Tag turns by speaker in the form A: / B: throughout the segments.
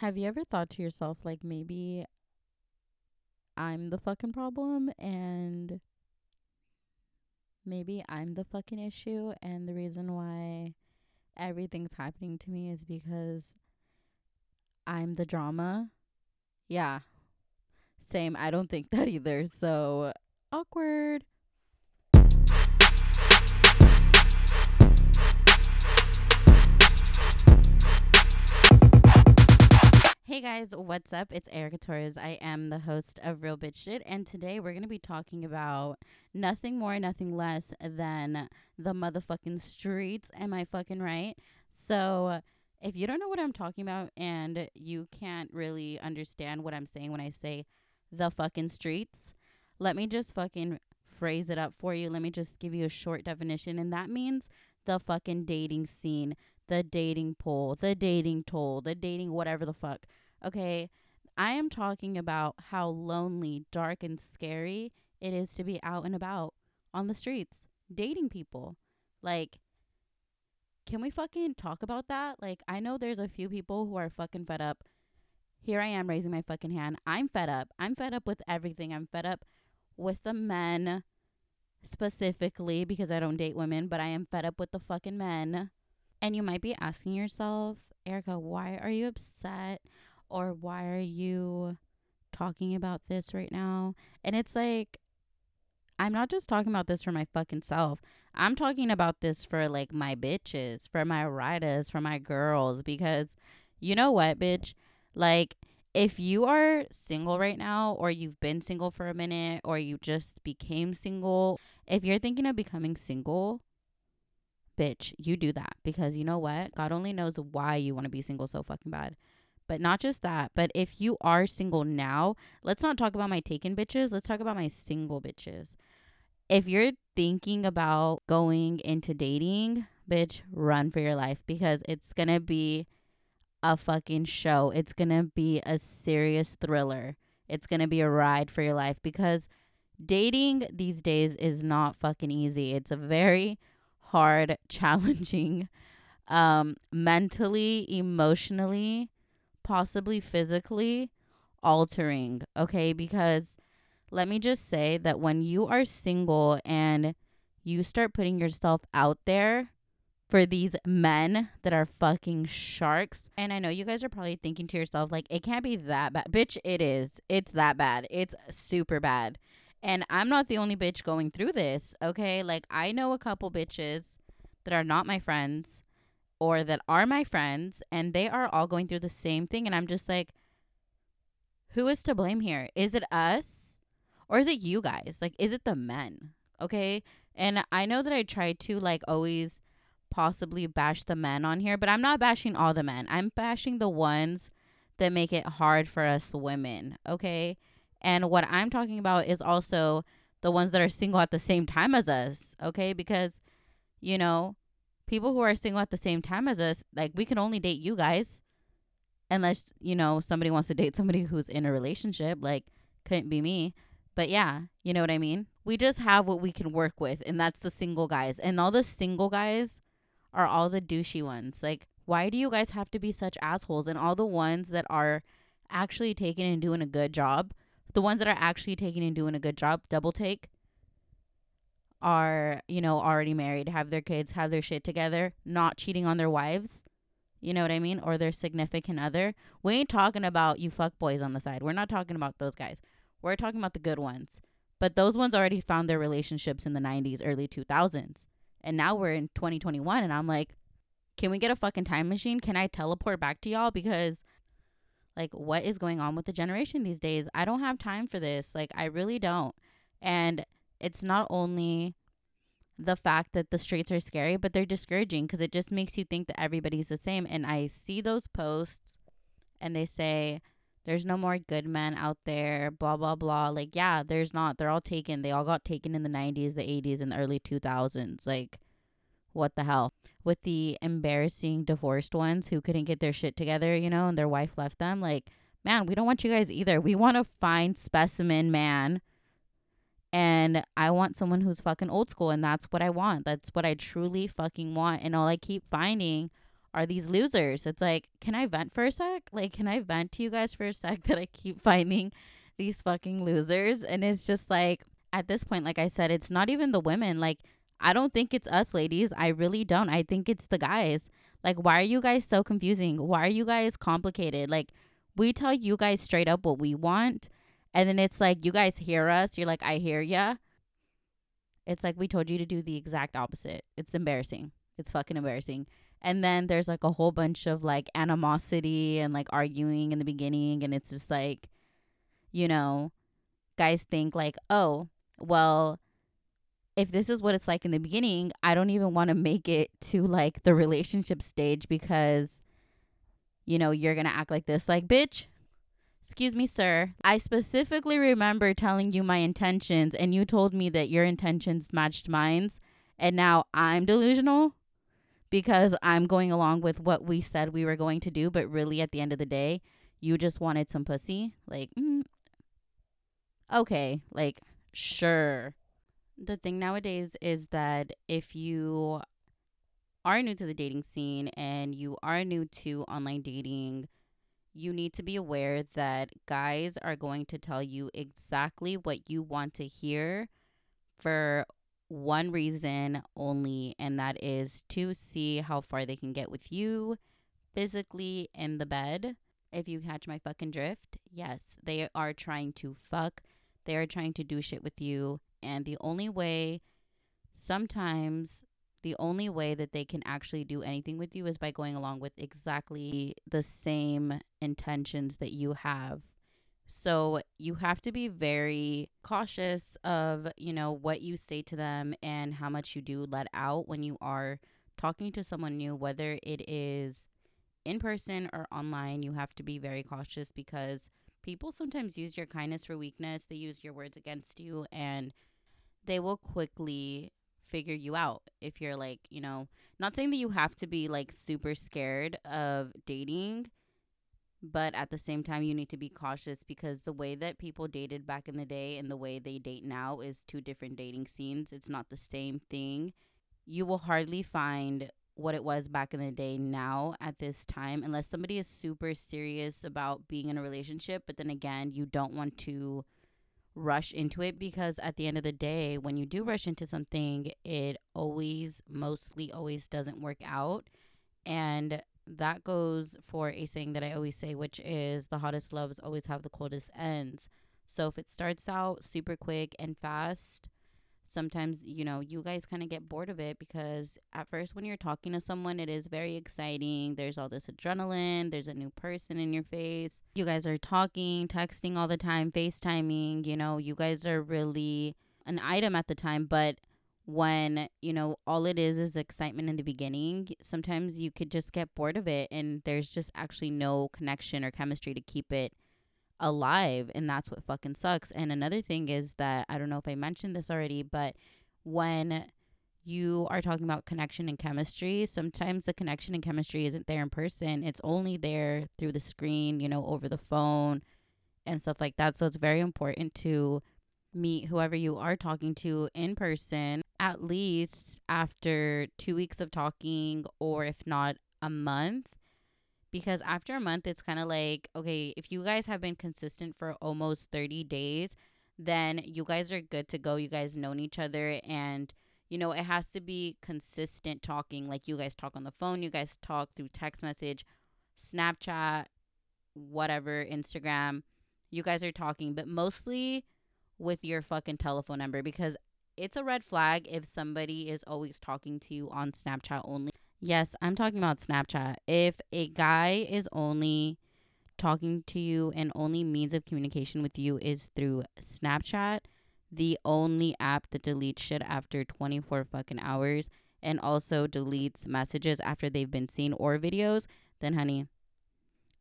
A: Have you ever thought to yourself, like, maybe I'm the fucking problem and maybe I'm the fucking issue and the reason why everything's happening to me is because I'm the drama? Yeah. Same. I don't think that either. So awkward. Hey guys, what's up? It's Erica Torres. I am the host of Real Bitch Shit, and today we're going to be talking about nothing more, nothing less than the motherfucking streets. Am I fucking right? So, if you don't know what I'm talking about and you can't really understand what I'm saying when I say the fucking streets, let me just fucking phrase it up for you. Let me just give you a short definition, and that means the fucking dating scene, the dating pool, the dating toll, the dating whatever the fuck. Okay, I am talking about how lonely, dark, and scary it is to be out and about on the streets dating people. Like, can we fucking talk about that? Like, I know there's a few people who are fucking fed up. Here I am raising my fucking hand. I'm fed up. I'm fed up with everything. I'm fed up with the men specifically because I don't date women, but I am fed up with the fucking men. And you might be asking yourself, Erica, why are you upset? or why are you talking about this right now? And it's like, I'm not just talking about this for my fucking self. I'm talking about this for like my bitches, for my riders, for my girls, because you know what, bitch? Like, if you are single right now, or you've been single for a minute, or you just became single, if you're thinking of becoming single, bitch, you do that because you know what? God only knows why you want to be single so fucking bad. But not just that, but if you are single now, let's not talk about my taken bitches. Let's talk about my single bitches. If you're thinking about going into dating, bitch, run for your life because it's going to be a fucking show. It's going to be a serious thriller. It's going to be a ride for your life because dating these days is not fucking easy. It's a very hard, challenging um mentally, emotionally, possibly physically altering, okay? Because let me just say that when you are single and you start putting yourself out there for these men that are fucking sharks. And I know you guys are probably thinking to yourself, like, it can't be that bad. Bitch, it is. It's that bad. It's super bad. And I'm not the only bitch going through this, okay? Like, I know a couple bitches that are not my friends or that are my friends and they are all going through the same thing and I'm just like who is to blame here? Is it us or is it you guys? Like is it the men? Okay? And I know that I try to like always possibly bash the men on here, but I'm not bashing all the men. I'm bashing the ones that make it hard for us women, okay? And what I'm talking about is also the ones that are single at the same time as us, okay? Because you know, people who are single at the same time as us, like we can only date you guys. Unless, you know, somebody wants to date somebody who's in a relationship, like couldn't be me. But yeah, you know what I mean? We just have what we can work with, and that's the single guys. And all the single guys are all the douchey ones. Like, why do you guys have to be such assholes? And all the ones that are actually taking and doing a good job, the ones that are actually taking and doing a good job, double take, are, you know, already married, have their kids, have their shit together, not cheating on their wives. You know what I mean? Or their significant other. We ain't talking about you fuck boys on the side. We're not talking about those guys. We're talking about the good ones. But those ones already found their relationships in the 90s, early 2000s. And now we're in 2021 and I'm like, can we get a fucking time machine? Can I teleport back to y'all because like what is going on with the generation these days? I don't have time for this. Like I really don't. And it's not only the fact that the streets are scary, but they're discouraging because it just makes you think that everybody's the same. And I see those posts and they say, there's no more good men out there, blah, blah, blah. Like, yeah, there's not. They're all taken. They all got taken in the 90s, the 80s, and the early 2000s. Like, what the hell? With the embarrassing divorced ones who couldn't get their shit together, you know, and their wife left them. Like, man, we don't want you guys either. We want a fine specimen man and I want someone who's fucking old school and that's what I want. That's what I truly fucking want. And all I keep finding are these losers. It's like, can I vent for a sec? Like, can I vent to you guys for a sec that I keep finding these fucking losers? And it's just like, at this point, like I said, it's not even the women. Like, I don't think it's us ladies. I really don't. I think it's the guys. Like, why are you guys so confusing? Why are you guys complicated? Like, we tell you guys straight up what we want. And then it's like, you guys hear us. You're like, I hear ya. It's like we told you to do the exact opposite. It's embarrassing. It's fucking embarrassing. And then there's like a whole bunch of like animosity and like arguing in the beginning. And it's just like, you know, guys think like, oh, well, if this is what it's like in the beginning, I don't even want to make it to like the relationship stage because, you know, you're going to act like this. Like, bitch, excuse me, sir. I specifically remember telling you my intentions and you told me that your intentions matched mine's. And now I'm delusional because I'm going along with what we said we were going to do. But really, at the end of the day, you just wanted some pussy. Like, mm, okay, like, sure. The thing nowadays is that if you are new to the dating scene and you are new to online dating, you need to be aware that guys are going to tell you exactly what you want to hear for one reason only, and that is to see how far they can get with you physically in the bed. If you catch my fucking drift, yes, they are trying to fuck. They are trying to do shit with you. And the only way, sometimes, the only way that they can actually do anything with you is by going along with exactly the same intentions that you have. So you have to be very cautious of, you know, what you say to them and how much you do let out when you are talking to someone new, whether it is in person or online. You have to be very cautious because people sometimes use your kindness for weakness. They use your words against you and they will quickly figure you out if you're like, you know, not saying that you have to be like super scared of dating, but at the same time you need to be cautious because the way that people dated back in the day and the way they date now is two different dating scenes. It's not the same thing. You will hardly find what it was back in the day now at this time unless somebody is super serious about being in a relationship, but then again, you don't want to rush into it because at the end of the day, when you do rush into something, it always, mostly always doesn't work out. And that goes for a saying that I always say, which is the hottest loves always have the coldest ends. So if it starts out super quick and fast, sometimes you know you guys kind of get bored of it because at first when you're talking to someone it is very exciting. There's all this adrenaline there's a new person in your face. You guys are talking texting all the time facetiming you know you guys are really an item at the time but when you know all it is is excitement in the beginning sometimes you could just get bored of it and there's just actually no connection or chemistry to keep it alive and that's what fucking sucks. And another thing is that i don't know if i mentioned this already but when you are talking about connection and chemistry sometimes the connection and chemistry isn't there in person. It's only there through the screen you know over the phone and stuff like that. So it's very important to meet whoever you are talking to in person at least after 2 weeks of talking or if not a month because after a month it's kind of like okay if you guys have been consistent for almost 30 days then you guys are good to go. You guys known each other and you know it has to be consistent talking. Like you guys talk on the phone you guys talk through text message snapchat whatever instagram. You guys are talking but mostly with your fucking telephone number because it's a red flag if somebody is always talking to you on snapchat only Yes, I'm talking about Snapchat. If a guy is only talking to you and only means of communication with you is through Snapchat, the only app that deletes shit after 24 fucking hours and also deletes messages after they've been seen or videos, then honey,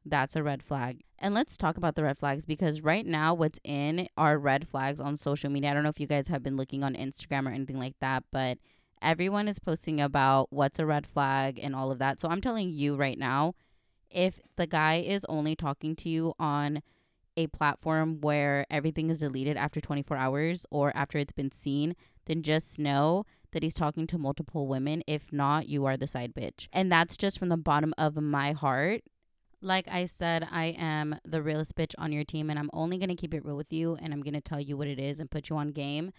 A: that's a red flag. And let's talk about the red flags because right now what's in are red flags on social media. I don't know if you guys have been looking on Instagram or anything like that, but everyone is posting about what's a red flag and all of that. So I'm telling you right now, if the guy is only talking to you on a platform where everything is deleted after 24 hours or after it's been seen, then just know that he's talking to multiple women. If not, you are the side bitch. And that's just from the bottom of my heart. Like I said, I am the realest bitch on your team, and I'm only going to keep it real with you, and I'm going to tell you what it is and put you on game.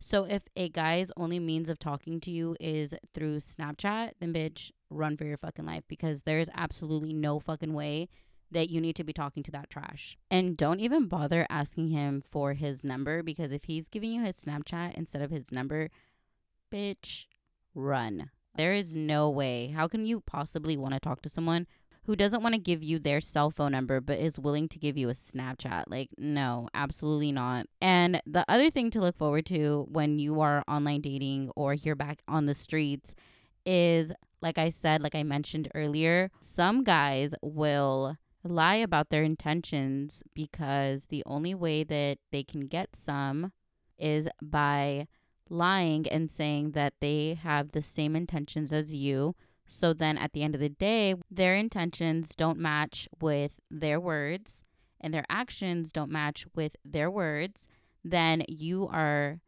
A: So if a guy's only means of talking to you is through Snapchat, then bitch, run for your fucking life because there's absolutely no fucking way that you need to be talking to that trash. And don't even bother asking him for his number because if he's giving you his Snapchat instead of his number, bitch, run. There is no way. How can you possibly want to talk to someone who doesn't want to give you their cell phone number but is willing to give you a Snapchat. Like, no, absolutely not. And the other thing to look forward to when you are online dating or you're back on the streets is, like I said, like I mentioned earlier, some guys will lie about their intentions because the only way that they can get some is by lying and saying that they have the same intentions as you so then at the end of the day, their intentions don't match with their words and their actions don't match with their words, then you are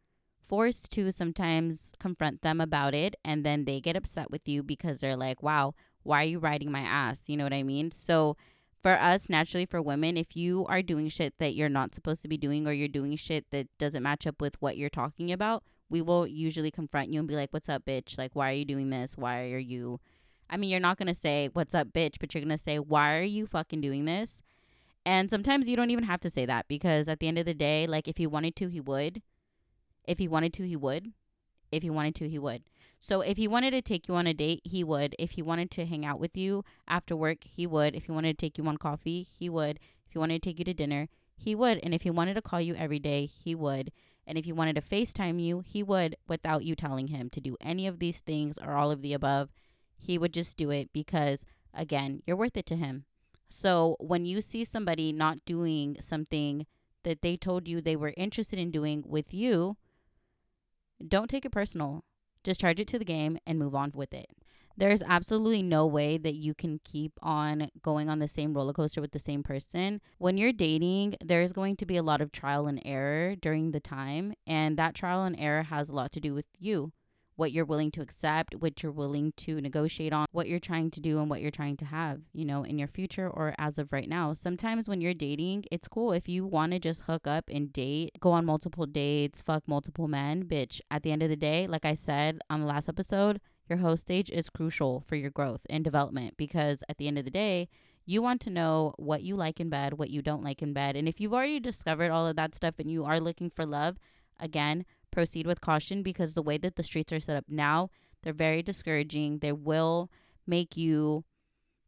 A: forced to sometimes confront them about it and then they get upset with you because they're like, "Wow, why are you riding my ass?" You know what I mean? So for us, naturally for women, if you are doing shit that you're not supposed to be doing or you're doing shit that doesn't match up with what you're talking about, we will usually confront you and be like, "What's up, bitch? Like, why are you doing this? Why are you?" I mean, you're not gonna say, "What's up, bitch," but you're gonna say, "Why are you fucking doing this?" And sometimes you don't even have to say that because at the end of the day, like if he wanted to, he would. If he wanted to, he would. If he wanted to, he would. So if he wanted to take you on a date, he would. If he wanted to hang out with you after work, he would. If he wanted to take you on coffee, he would. If he wanted to take you to dinner, he would. And if he wanted to call you every day, he would. And if he wanted to FaceTime you, he would without you telling him to do any of these things or all of the above. He would just do it because, again, you're worth it to him. So when you see somebody not doing something that they told you they were interested in doing with you, don't take it personal. Just charge it to the game and move on with it. There's absolutely no way that you can keep on going on the same roller coaster with the same person. When you're dating, there's going to be a lot of trial and error during the time, and that trial and error has a lot to do with you what you're willing to accept, what you're willing to negotiate on, what you're trying to do, and what you're trying to have, you know, in your future or as of right now. Sometimes when you're dating, it's cool if you want to just hook up and date, go on multiple dates, fuck multiple men, bitch. At the end of the day, like I said on the last episode, your host stage is crucial for your growth and development because at the end of the day, you want to know what you like in bed, what you don't like in bed. And if you've already discovered all of that stuff and you are looking for love, again, proceed with caution because the way that the streets are set up now, they're very discouraging. They will make you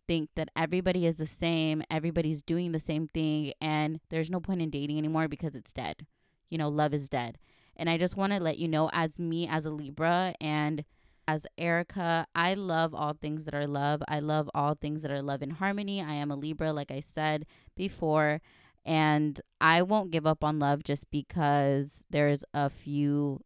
A: think that everybody is the same, everybody's doing the same thing, and there's no point in dating anymore because it's dead. You know, love is dead. And I just want to let you know, as me, as a Libra, and as Erica, I love all things that are love. I love all things that are love and harmony. I am a Libra, like I said before. And I won't give up on love just because there's a few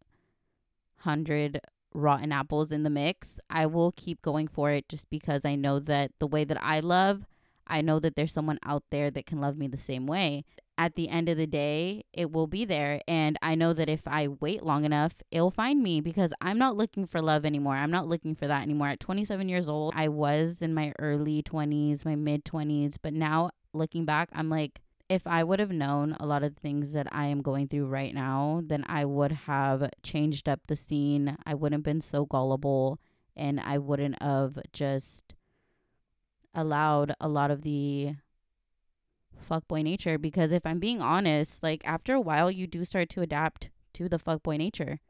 A: hundred rotten apples in the mix. I will keep going for it just because I know that the way that I love, I know that there's someone out there that can love me the same way. At the end of the day, it will be there. And I know that if I wait long enough, it'll find me because I'm not looking for love anymore. I'm not looking for that anymore. At 27 years old, I was in my early 20s, my mid 20s. But now looking back, I'm like, if I would have known a lot of things that I am going through right now, then I would have changed up the scene. I wouldn't have been so gullible and I wouldn't have just allowed a lot of the fuckboy nature because if I'm being honest, like after a while you do start to adapt to the fuckboy nature.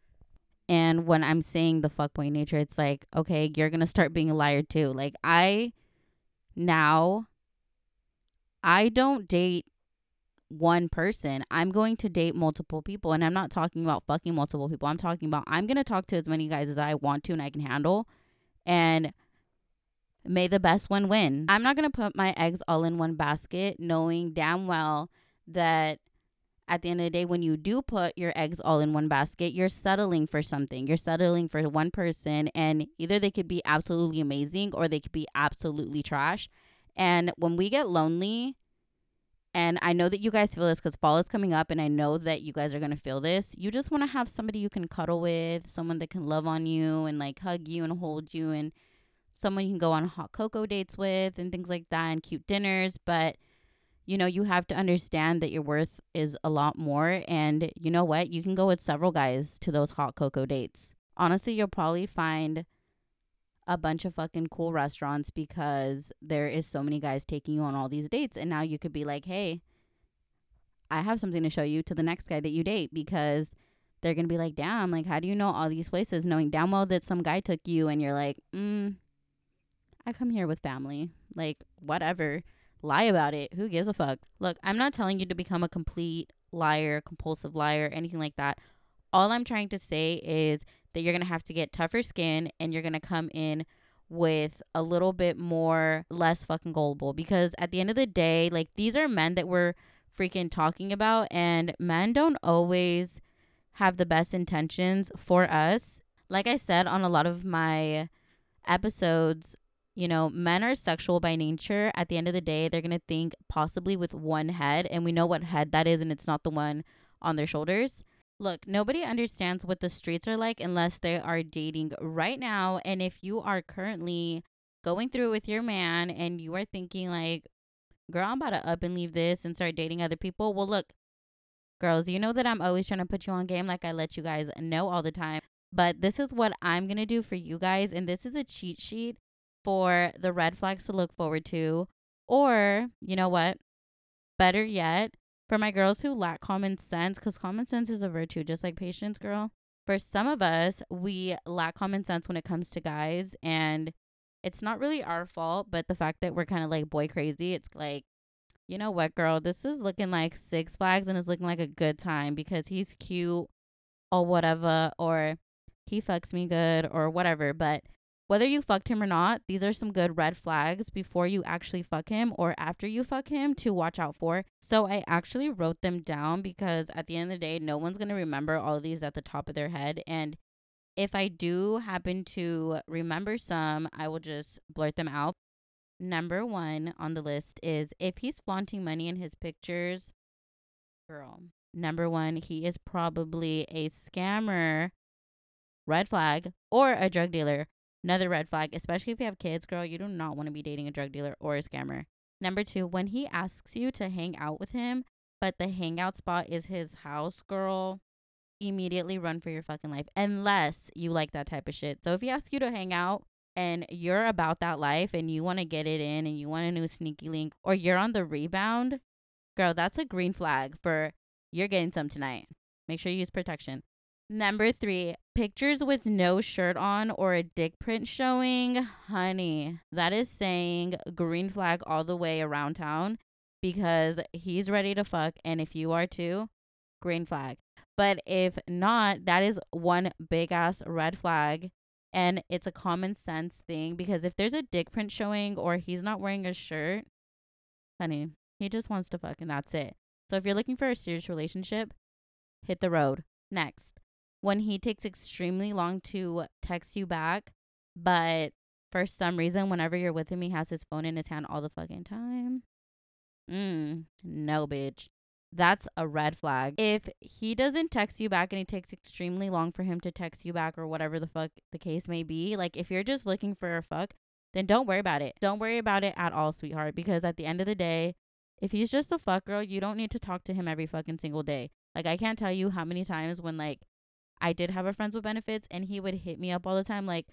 A: And when I'm saying the fuckboy nature, it's like, okay, you're going to start being a liar too. Like I now I don't date one person. I'm going to date multiple people. And I'm not talking about fucking multiple people. I'm talking about I'm going to talk to as many guys as I want to and I can handle. And may the best one win. I'm not going to put my eggs all in one basket, knowing damn well that at the end of the day, when you do put your eggs all in one basket, you're settling for something. You're settling for one person, and either they could be absolutely amazing or they could be absolutely trash. And when we get lonely, and I know that you guys feel this because fall is coming up, and I know that you guys are gonna feel this. You just want to have somebody you can cuddle with, someone that can love on you and like hug you and hold you, and someone you can go on hot cocoa dates with and things like that, and cute dinners. But you know, you have to understand that your worth is a lot more, and you know what? You can go with several guys to those hot cocoa dates. Honestly, you'll probably find a bunch of fucking cool restaurants because there is so many guys taking you on all these dates and now you could be like, "Hey, I have something to show you to the next guy that you date because they're going to be like, "Damn, like how do you know all these places knowing damn well that some guy took you and you're like, "Mm, I come here with family." Like, whatever. Lie about it. Who gives a fuck? Look, I'm not telling you to become a complete liar, compulsive liar, anything like that. All I'm trying to say is that you're going to have to get tougher skin and you're going to come in with a little bit more less fucking gullible because at the end of the day like these are men that we're freaking talking about and men don't always have the best intentions for us like i said on a lot of my episodes you know men are sexual by nature at the end of the day they're going to think possibly with one head and we know what head that is and it's not the one on their shoulders Look, nobody understands what the streets are like unless they are dating right now. And if you are currently going through with your man and you are thinking, like, girl, I'm about to up and leave this and start dating other people, well, look, girls, you know that I'm always trying to put you on game like I let you guys know all the time. But this is what I'm going to do for you guys. And this is a cheat sheet for the red flags to look forward to. Or, you know what? Better yet, for my girls who lack common sense, because common sense is a virtue, just like patience, girl. For some of us, we lack common sense when it comes to guys, and it's not really our fault, but the fact that we're kind of like boy crazy, it's like, you know what, girl, this is looking like Six Flags and it's looking like a good time because he's cute or whatever, or he fucks me good or whatever. But whether you fucked him or not, these are some good red flags before you actually fuck him or after you fuck him to watch out for. So I actually wrote them down because at the end of the day, no one's going to remember all these at the top of their head. And if I do happen to remember some, I will just blurt them out. Number one on the list is if he's flaunting money in his pictures, girl. Number one, he is probably a scammer, red flag, or a drug dealer. Another red flag, especially if you have kids, girl, you do not want to be dating a drug dealer or a scammer. Number two, when he asks you to hang out with him, but the hangout spot is his house, girl, immediately run for your fucking life. Unless you like that type of shit. So if he asks you to hang out and you're about that life and you want to get it in and you want a new sneaky link or you're on the rebound, girl, that's a green flag for you're getting some tonight. Make sure you use protection. Number three, pictures with no shirt on or a dick print showing. Honey, that is saying green flag all the way around town because he's ready to fuck. And if you are too, green flag. But if not, that is one big ass red flag. And it's a common sense thing because if there's a dick print showing or he's not wearing a shirt, honey, he just wants to fuck and that's it. So if you're looking for a serious relationship, hit the road. Next, when he takes extremely long to text you back, but for some reason, whenever you're with him, he has his phone in his hand all the fucking time. Mm, no, bitch. That's a red flag. If he doesn't text you back and it takes extremely long for him to text you back or whatever the fuck the case may be, like if you're just looking for a fuck, then don't worry about it. Don't worry about it at all, sweetheart, because at the end of the day, if he's just a fuck girl, you don't need to talk to him every fucking single day. Like I can't tell you how many times when like I did have a friends with benefits and he would hit me up all the time like,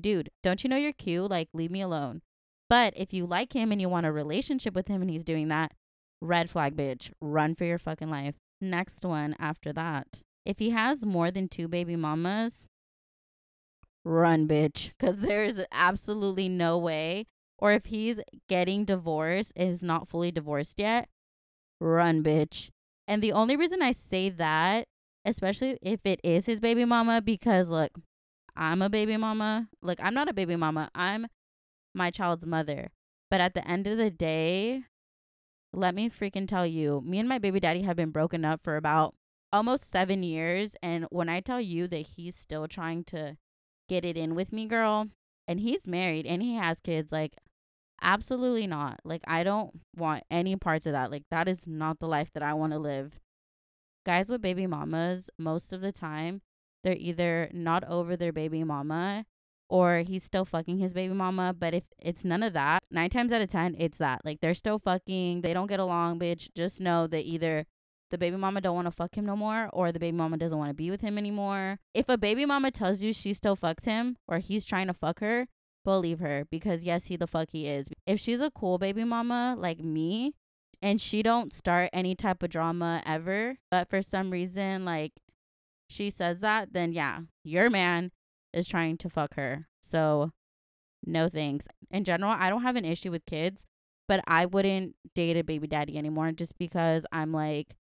A: dude, don't you know you're cute? Like, leave me alone. But if you like him and you want a relationship with him and he's doing that, red flag, bitch. Run for your fucking life. Next one after that. If he has more than two baby mamas, run, bitch. Because there's absolutely no way. Or if he's getting divorced, is not fully divorced yet, run, bitch. And the only reason I say that especially if it is his baby mama because look i'm a baby mama look i'm not a baby mama i'm my child's mother but at the end of the day let me freaking tell you me and my baby daddy have been broken up for about almost seven years and when i tell you that he's still trying to get it in with me girl and he's married and he has kids like Absolutely not. Like, I don't want any parts of that. Like, that is not the life that I want to live. Guys with baby mamas, most of the time, they're either not over their baby mama or he's still fucking his baby mama. But if it's none of that, nine times out of 10, it's that. Like, they're still fucking. They don't get along, bitch. Just know that either the baby mama don't want to fuck him no more or the baby mama doesn't want to be with him anymore. If a baby mama tells you she still fucks him or he's trying to fuck her, believe her because yes, he the fuck he is. If she's a cool baby mama like me and she don't start any type of drama ever, but for some reason like she says that, then yeah, your man is trying to fuck her. So no thanks. In general, I don't have an issue with kids, but I wouldn't date a baby daddy anymore just because I'm like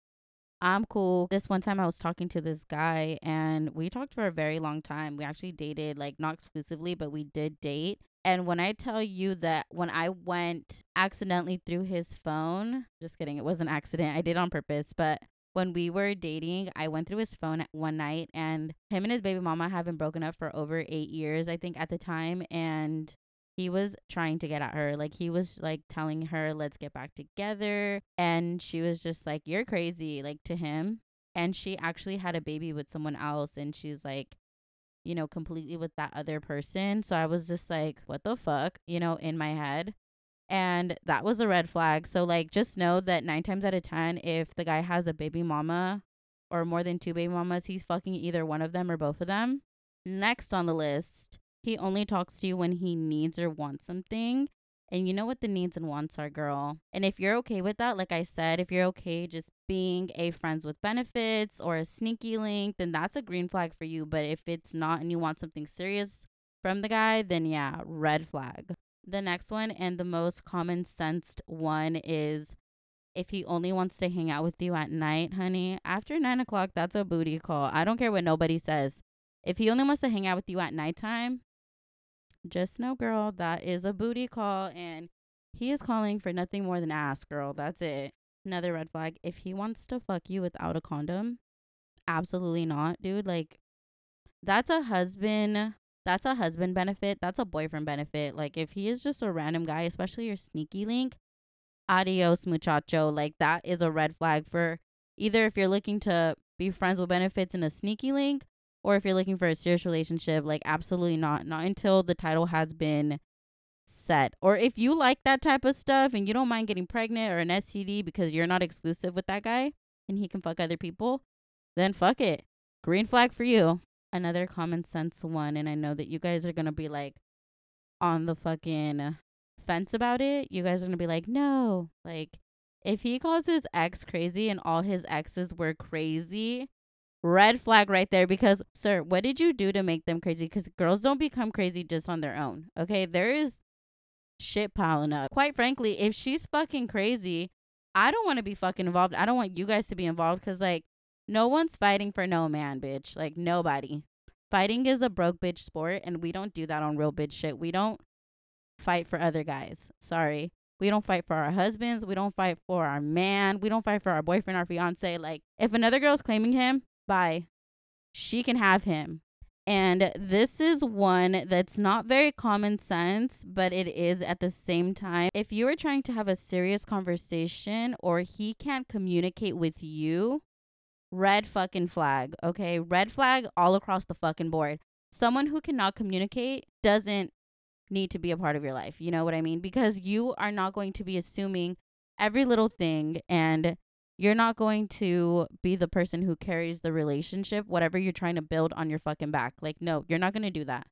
A: I'm cool. This one time I was talking to this guy and we talked for a very long time. We actually dated, like not exclusively, but we did date. And when I tell you that when I went accidentally through his phone, just kidding, it was an accident. I did on purpose, but when we were dating, I went through his phone one night and him and his baby mama have been broken up for over 8 years I think at the time and he was trying to get at her. Like he was like telling her, let's get back together. And she was just like, you're crazy, like to him. And she actually had a baby with someone else. And she's like, you know, completely with that other person. So I was just like, what the fuck, you know, in my head. And that was a red flag. So, like, just know that nine times out of 10, if the guy has a baby mama or more than two baby mamas, he's fucking either one of them or both of them. Next on the list he only talks to you when he needs or wants something. And you know what the needs and wants are, girl. And if you're okay with that, like I said, if you're okay just being a friends with benefits or a sneaky link, then that's a green flag for you. But if it's not and you want something serious from the guy, then yeah, red flag. The next one and the most common sensed one is if he only wants to hang out with you at night, honey, after nine o'clock, that's a booty call. I don't care what nobody says. If he only wants to hang out with you at nighttime, just know, girl, that is a booty call and he is calling for nothing more than ass, girl. That's it. Another red flag. If he wants to fuck you without a condom, absolutely not, dude. Like, that's a husband. That's a husband benefit. That's a boyfriend benefit. Like, if he is just a random guy, especially your sneaky link, adios, muchacho. Like, that is a red flag for either if you're looking to be friends with benefits in a sneaky link or if you're looking for a serious relationship, like absolutely not. Not until the title has been set. Or if you like that type of stuff and you don't mind getting pregnant or an STD because you're not exclusive with that guy and he can fuck other people, then fuck it. Green flag for you. Another common sense one, and I know that you guys are gonna be like on the fucking fence about it. You guys are gonna be like, no. Like, if he calls his ex crazy and all his exes were crazy, red flag right there because sir what did you do to make them crazy because girls don't become crazy just on their own okay there is shit piling up quite frankly if she's fucking crazy i don't want to be fucking involved i don't want you guys to be involved because like no one's fighting for no man bitch like nobody fighting is a broke bitch sport and we don't do that on real bitch shit we don't fight for other guys sorry we don't fight for our husbands. We don't fight for our man. We don't fight for our boyfriend, our fiance. Like, if another girl's claiming him, Bye. She can have him. And this is one that's not very common sense, but it is at the same time. If you are trying to have a serious conversation or he can't communicate with you, red fucking flag, okay? Red flag all across the fucking board. Someone who cannot communicate doesn't need to be a part of your life. You know what I mean? Because you are not going to be assuming every little thing and you're not going to be the person who carries the relationship, whatever you're trying to build on your fucking back. Like, no, you're not going to do that.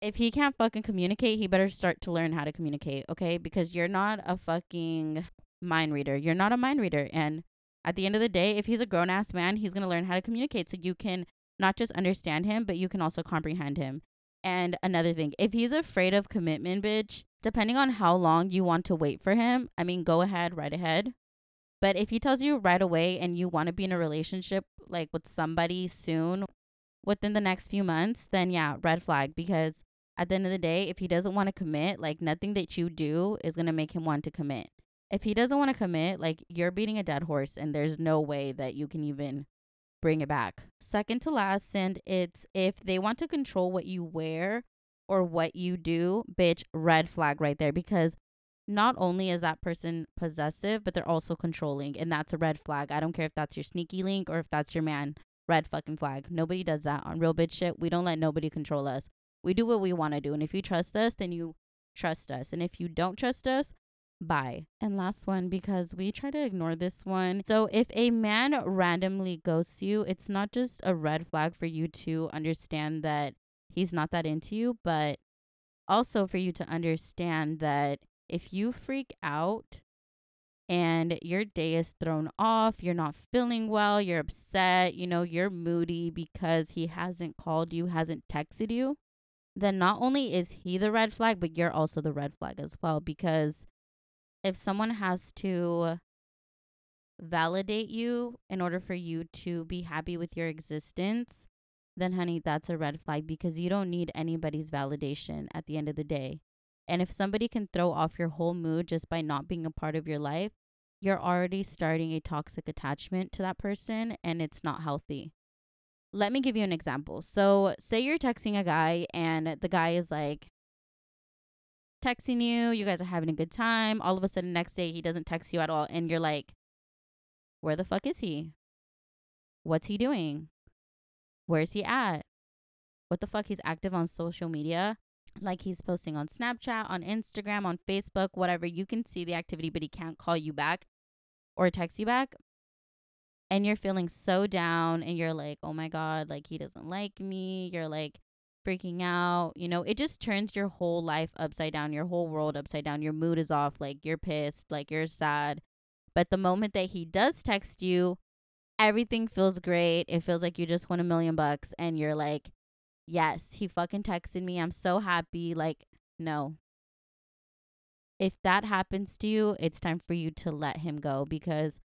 A: If he can't fucking communicate, he better start to learn how to communicate, okay? Because you're not a fucking mind reader. You're not a mind reader. And at the end of the day, if he's a grown ass man, he's going to learn how to communicate so you can not just understand him, but you can also comprehend him. And another thing, if he's afraid of commitment, bitch, depending on how long you want to wait for him, I mean, go ahead, right ahead. But if he tells you right away and you want to be in a relationship like with somebody soon within the next few months, then yeah, red flag because at the end of the day, if he doesn't want to commit, like nothing that you do is going to make him want to commit. If he doesn't want to commit, like you're beating a dead horse and there's no way that you can even bring it back. Second to last, and it's if they want to control what you wear or what you do, bitch, red flag right there because not only is that person possessive, but they're also controlling. And that's a red flag. I don't care if that's your sneaky link or if that's your man. Red fucking flag. Nobody does that on real bitch shit. We don't let nobody control us. We do what we want to do. And if you trust us, then you trust us. And if you don't trust us, bye. And last one, because we try to ignore this one. So if a man randomly ghosts you, it's not just a red flag for you to understand that he's not that into you, but also for you to understand that if you freak out and your day is thrown off, you're not feeling well, you're upset, you know, you're moody because he hasn't called you, hasn't texted you, then not only is he the red flag, but you're also the red flag as well. Because if someone has to validate you in order for you to be happy with your existence, then honey, that's a red flag because you don't need anybody's validation at the end of the day. And if somebody can throw off your whole mood just by not being a part of your life, you're already starting a toxic attachment to that person and it's not healthy. Let me give you an example. So, say you're texting a guy and the guy is like texting you, you guys are having a good time. All of a sudden, next day, he doesn't text you at all. And you're like, where the fuck is he? What's he doing? Where's he at? What the fuck? He's active on social media like he's posting on Snapchat, on Instagram, on Facebook, whatever. You can see the activity, but he can't call you back or text you back. And you're feeling so down and you're like, oh my God, like he doesn't like me. You're like freaking out. You know, it just turns your whole life upside down, your whole world upside down. Your mood is off. Like you're pissed, like you're sad. But the moment that he does text you, everything feels great. It feels like you just won a million bucks and you're like, Yes, he fucking texted me. I'm so happy. Like, no. If that happens to you, it's time for you to let him go because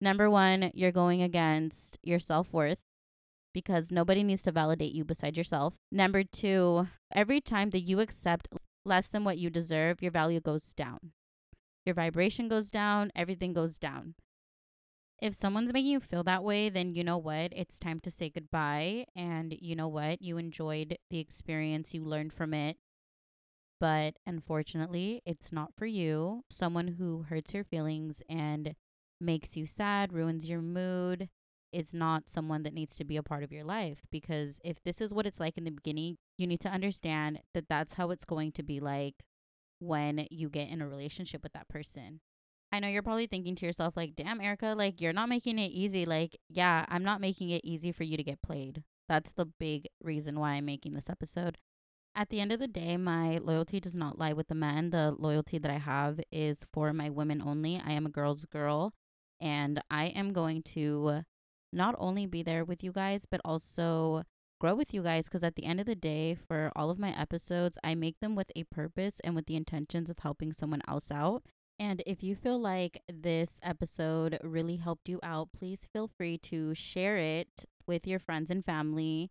A: number one, you're going against your self worth because nobody needs to validate you besides yourself. Number two, every time that you accept less than what you deserve, your value goes down. Your vibration goes down, everything goes down if someone's making you feel that way, then you know what? It's time to say goodbye. And you know what? You enjoyed the experience, you learned from it. But unfortunately, it's not for you. Someone who hurts your feelings and makes you sad, ruins your mood, is not someone that needs to be a part of your life. Because if this is what it's like in the beginning, you need to understand that that's how it's going to be like when you get in a relationship with that person. I know you're probably thinking to yourself, like, damn, Erica, like, you're not making it easy. Like, yeah, I'm not making it easy for you to get played. That's the big reason why I'm making this episode. At the end of the day, my loyalty does not lie with the men. The loyalty that I have is for my women only. I am a girl's girl, and I am going to not only be there with you guys, but also grow with you guys because at the end of the day, for all of my episodes, I make them with a purpose and with the intentions of helping someone else out. And if you feel like this episode really helped you out, please feel free to share it with your friends and family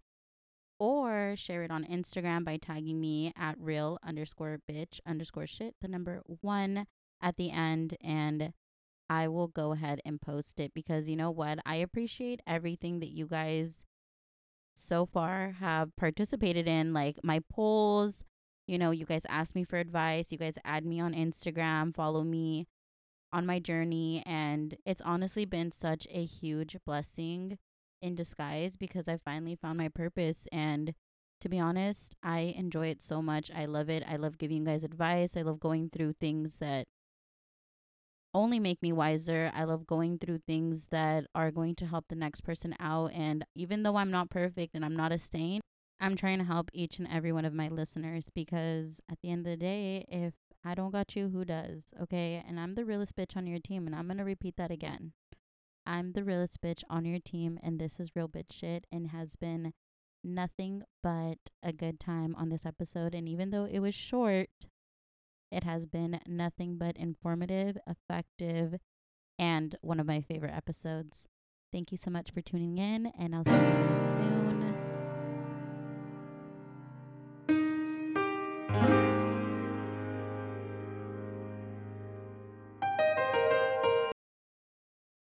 A: or share it on Instagram by tagging me at real underscore bitch underscore shit, the number one at the end. And I will go ahead and post it because you know what? I appreciate everything that you guys so far have participated in, like my polls, you know, you guys ask me for advice. You guys add me on Instagram, follow me on my journey. And it's honestly been such a huge blessing in disguise because I finally found my purpose. And to be honest, I enjoy it so much. I love it. I love giving you guys advice. I love going through things that only make me wiser. I love going through things that are going to help the next person out. And even though I'm not perfect and I'm not a saint, I'm trying to help each and every one of my listeners because at the end of the day, if I don't got you, who does? Okay. And I'm the realest bitch on your team. And I'm going to repeat that again. I'm the realest bitch on your team. And this is real bitch shit and has been nothing but a good time on this episode. And even though it was short, it has been nothing but informative, effective, and one of my favorite episodes. Thank you so much for tuning in. And I'll see you soon.